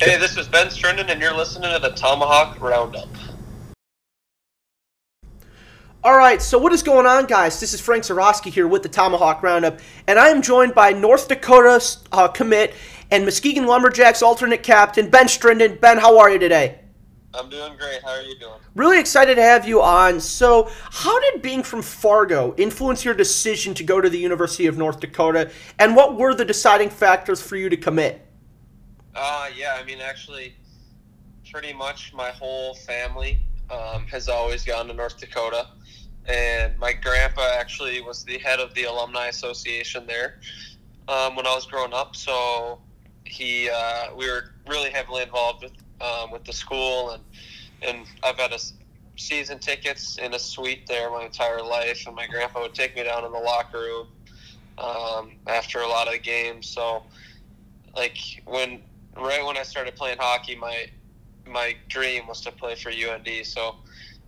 Hey, this is Ben Strinden, and you're listening to the Tomahawk Roundup. All right, so what is going on, guys? This is Frank Zarowski here with the Tomahawk Roundup, and I am joined by North Dakota uh, commit and Muskegon Lumberjacks alternate captain Ben Strinden. Ben, how are you today? I'm doing great. How are you doing? Really excited to have you on. So, how did being from Fargo influence your decision to go to the University of North Dakota, and what were the deciding factors for you to commit? Uh, yeah, I mean, actually, pretty much my whole family um, has always gone to North Dakota. And my grandpa actually was the head of the Alumni Association there um, when I was growing up. So he, uh, we were really heavily involved with um, with the school, and and I've had a season tickets in a suite there my entire life. And my grandpa would take me down in the locker room um, after a lot of the games. So like when right when I started playing hockey, my my dream was to play for UND. So,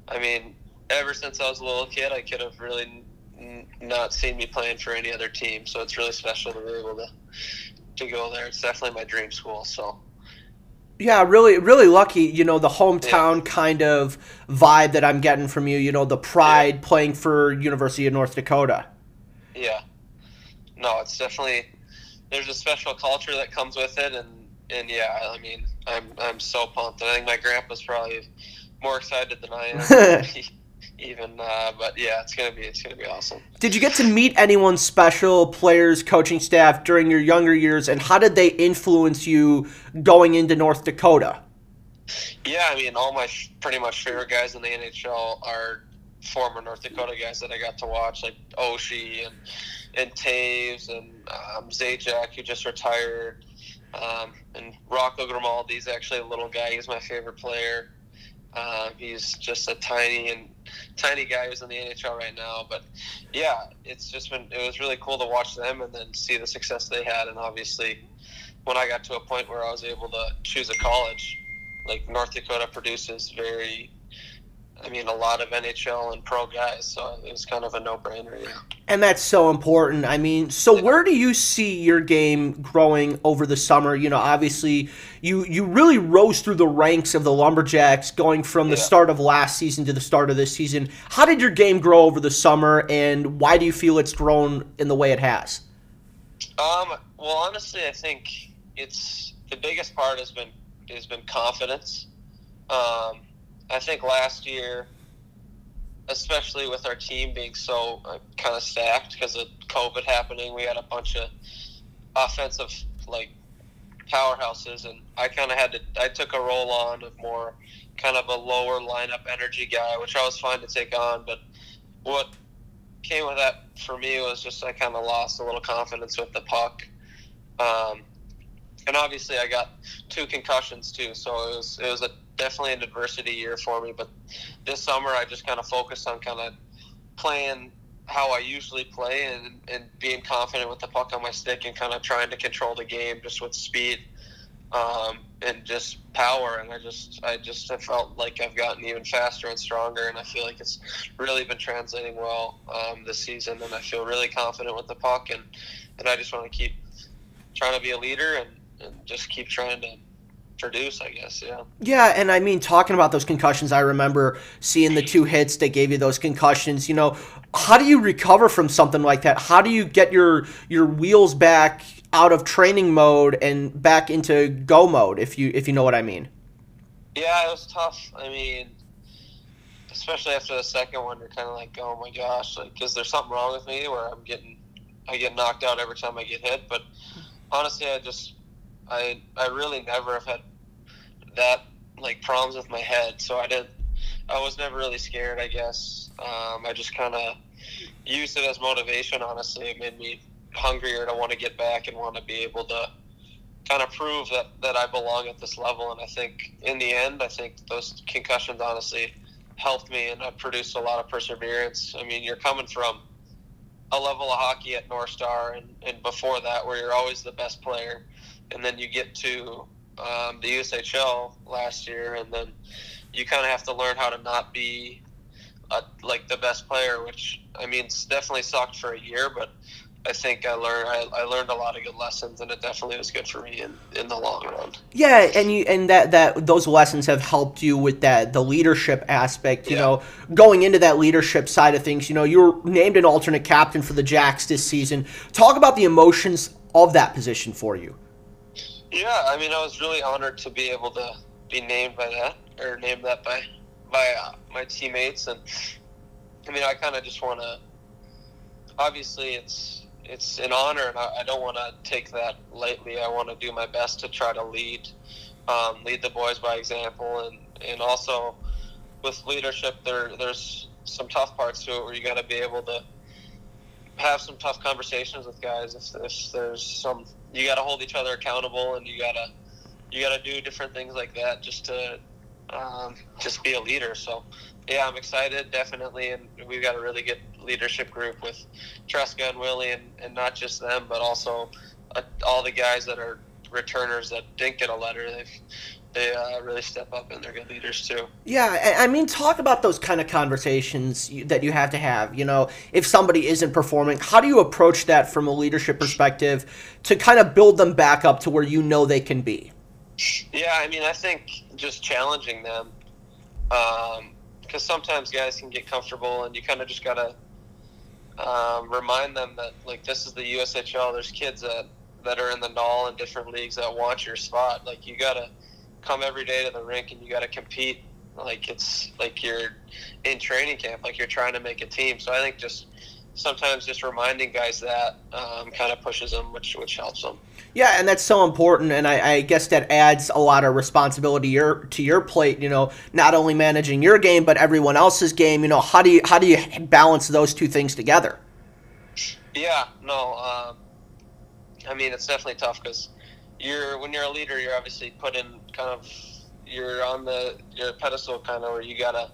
I mean, ever since I was a little kid, I could have really n- not seen me playing for any other team. So it's really special to be able to to go there. It's definitely my dream school. So. Yeah, really, really lucky. You know the hometown yeah. kind of vibe that I'm getting from you. You know the pride yeah. playing for University of North Dakota. Yeah, no, it's definitely there's a special culture that comes with it, and and yeah, I mean, I'm I'm so pumped. I think my grandpa's probably more excited than I am. even uh, but yeah it's gonna be it's gonna be awesome did you get to meet anyone special players coaching staff during your younger years and how did they influence you going into north dakota yeah i mean all my pretty much favorite guys in the nhl are former north dakota guys that i got to watch like oshie and and toews and um, zajac who just retired um, and Rocco Grimaldi's actually a little guy. He's my favorite player. Uh, he's just a tiny and tiny guy who's in the NHL right now. But yeah, it's just been it was really cool to watch them and then see the success they had. And obviously, when I got to a point where I was able to choose a college, like North Dakota produces very I mean, a lot of NHL and pro guys, so it was kind of a no-brainer. Yeah. And that's so important. I mean, so yeah. where do you see your game growing over the summer? You know, obviously, you you really rose through the ranks of the Lumberjacks, going from the yeah. start of last season to the start of this season. How did your game grow over the summer, and why do you feel it's grown in the way it has? Um. Well, honestly, I think it's the biggest part has been has been confidence. Um I think last year, especially with our team being so uh, kind of stacked because of COVID happening, we had a bunch of offensive like powerhouses, and I kind of had to. I took a role on of more kind of a lower lineup energy guy, which I was fine to take on. But what came with that for me was just I kind of lost a little confidence with the puck. Um, and obviously I got two concussions too, so it was it was a definitely an adversity year for me. But this summer, I just kind of focused on kind of playing how I usually play and, and being confident with the puck on my stick and kind of trying to control the game just with speed um, and just power. And I just I just have felt like I've gotten even faster and stronger, and I feel like it's really been translating well um, this season. And I feel really confident with the puck, and and I just want to keep trying to be a leader and, and just keep trying to produce, I guess. Yeah. Yeah, and I mean, talking about those concussions, I remember seeing the two hits that gave you those concussions. You know, how do you recover from something like that? How do you get your your wheels back out of training mode and back into go mode? If you if you know what I mean. Yeah, it was tough. I mean, especially after the second one, you're kind of like, oh my gosh, like, is there something wrong with me where I'm getting I get knocked out every time I get hit? But honestly, I just I I really never have had that like problems with my head, so I didn't. I was never really scared. I guess um, I just kind of used it as motivation. Honestly, it made me hungrier to want to get back and want to be able to kind of prove that that I belong at this level. And I think in the end, I think those concussions honestly helped me, and I produced a lot of perseverance. I mean, you're coming from a level of hockey at North Star, and, and before that, where you're always the best player, and then you get to um, the USHL last year, and then you kind of have to learn how to not be a, like the best player. Which I mean, it's definitely sucked for a year, but I think I learned I, I, learned a lot of good lessons, and it definitely was good for me in, in the long run. Yeah, and you and that that those lessons have helped you with that the leadership aspect. You yeah. know, going into that leadership side of things. You know, you were named an alternate captain for the Jacks this season. Talk about the emotions of that position for you. Yeah, I mean, I was really honored to be able to be named by that or named that by by uh, my teammates, and I mean, I kind of just want to. Obviously, it's it's an honor, and I, I don't want to take that lightly. I want to do my best to try to lead, um, lead the boys by example, and and also with leadership, there there's some tough parts to it where you got to be able to have some tough conversations with guys. If, if there's some, you got to hold each other accountable, and you gotta you got to do different things like that just to um, just be a leader. So yeah, I'm excited, definitely, and we've got a really good leadership group with Tresca and Willie, and, and not just them, but also uh, all the guys that are returners that didn't get a letter. They've they uh, really step up and they're good leaders too. Yeah, I mean, talk about those kind of conversations that you have to have. You know, if somebody isn't performing, how do you approach that from a leadership perspective to kind of build them back up to where you know they can be? Yeah, I mean, I think just challenging them. Um, because sometimes guys can get comfortable, and you kind of just gotta um, remind them that like this is the USHL. There's kids that that are in the null and different leagues that want your spot. Like you gotta come every day to the rink and you gotta compete. Like it's like you're in training camp. Like you're trying to make a team. So I think just sometimes just reminding guys that um, kind of pushes them, which which helps them. Yeah, and that's so important, and I, I, guess that adds a lot of responsibility your, to your plate. You know, not only managing your game but everyone else's game. You know, how do you how do you balance those two things together? Yeah, no, um, I mean it's definitely tough because you're when you're a leader, you're obviously put in kind of you're on the your pedestal kind of where you gotta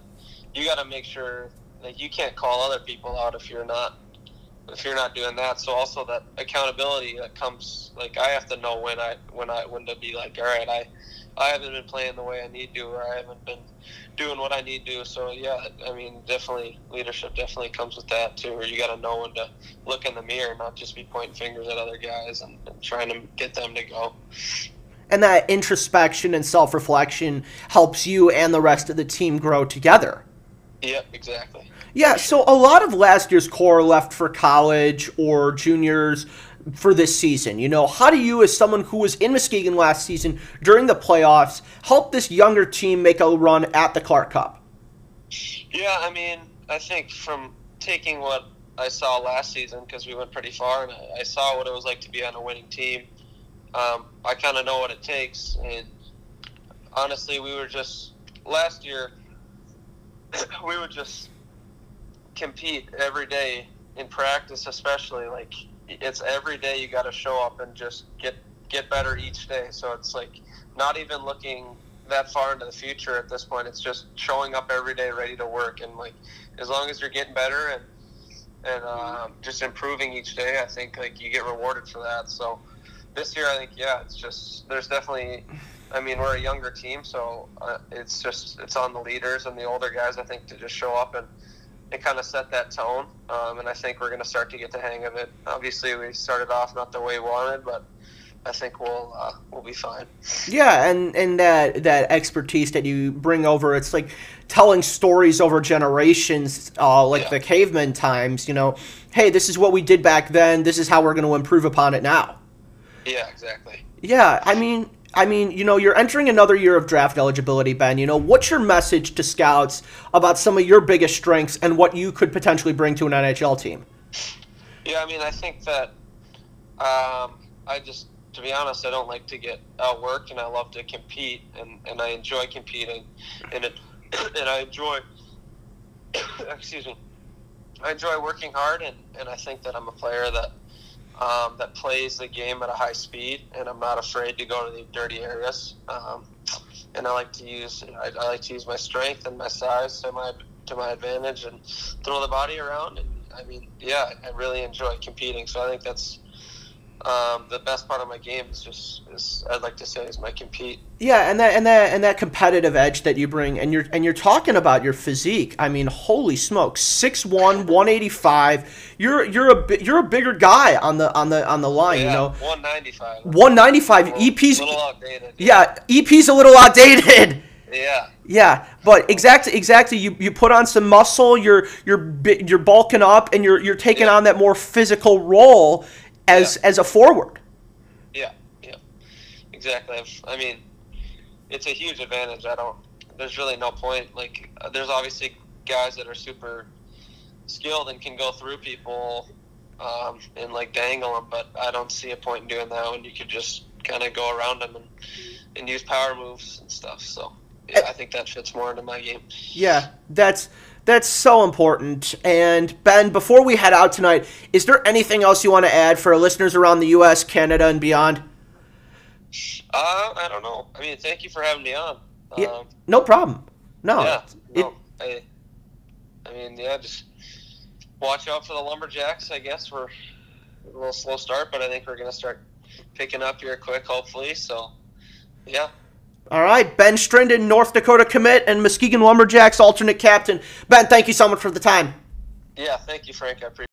you gotta make sure like you can't call other people out if you're not if you're not doing that. So also that accountability that comes like I have to know when I when I when to be like, all right, I I haven't been playing the way I need to, or I haven't been doing what I need to. So yeah, I mean, definitely leadership definitely comes with that too. Where you got to know when to look in the mirror, not just be pointing fingers at other guys and, and trying to get them to go. And that introspection and self reflection helps you and the rest of the team grow together. Yep, exactly. Yeah, so a lot of last year's core left for college or juniors for this season. You know, how do you, as someone who was in Muskegon last season during the playoffs, help this younger team make a run at the Clark Cup? Yeah, I mean, I think from taking what I saw last season, because we went pretty far, and I saw what it was like to be on a winning team. Um, I kind of know what it takes, and honestly, we were just last year. we were just compete every day in practice, especially like it's every day you got to show up and just get get better each day. So it's like not even looking that far into the future at this point. It's just showing up every day, ready to work, and like as long as you're getting better and and um, just improving each day, I think like you get rewarded for that. So this year, I think yeah, it's just there's definitely. I mean, we're a younger team, so uh, it's just it's on the leaders and the older guys. I think to just show up and it kind of set that tone, um, and I think we're going to start to get the hang of it. Obviously, we started off not the way we wanted, but I think we'll uh, we'll be fine. Yeah, and and that that expertise that you bring over, it's like telling stories over generations, uh, like yeah. the caveman times. You know, hey, this is what we did back then. This is how we're going to improve upon it now. Yeah, exactly. Yeah, I mean, I mean, you know, you're entering another year of draft eligibility, Ben. You know, what's your message to scouts about some of your biggest strengths and what you could potentially bring to an NHL team? Yeah, I mean, I think that um, I just, to be honest, I don't like to get outworked, and I love to compete, and, and I enjoy competing, and it, and I enjoy, excuse me, I enjoy working hard, and, and I think that I'm a player that um, that plays the game at a high speed, and I'm not afraid to go to the dirty areas. Um, and I like to use I, I, like to use my strength and my size to my to my advantage and throw the body around. And I mean, yeah, I really enjoy competing. So I think that's um, the best part of my game is just is I'd like to say is my compete. Yeah, and that and that and that competitive edge that you bring, and you're and you're talking about your physique. I mean, holy smokes, 6'1", 185. You're you're a you're a bigger guy on the on the on the line. Yeah, You know, 195. one ninety five. Little- EP's little outdated. yeah, EP's a little outdated. Yeah. Yeah, but exactly, exactly. You, you put on some muscle. You're you're you're bulking up, and you're you're taking Yeah. on that more physical role as as a forward. Yeah, yeah, exactly. I've, I mean, it's a huge advantage. I don't. There's really no point. Like, uh, there's obviously guys that are super skilled and can go through people um, and like dangle them, but I don't see a point in doing that when you could just kind of go around them and, and use power moves and stuff. So, yeah, I think that fits more into my game. Yeah, that's that's so important. And Ben, before we head out tonight, is there anything else you want to add for our listeners around the U.S., Canada, and beyond? Uh, I don't know. I mean, thank you for having me on. Yeah. Um, No problem. No. yeah, it- no, I, I mean, yeah, just watch out for the lumberjacks. I guess we're a little slow start, but I think we're gonna start picking up here quick, hopefully. So, yeah, all right, Ben Strinden, North Dakota commit, and Muskegon Lumberjacks alternate captain. Ben, thank you so much for the time. yeah. Thank you, Frank. I appreciate.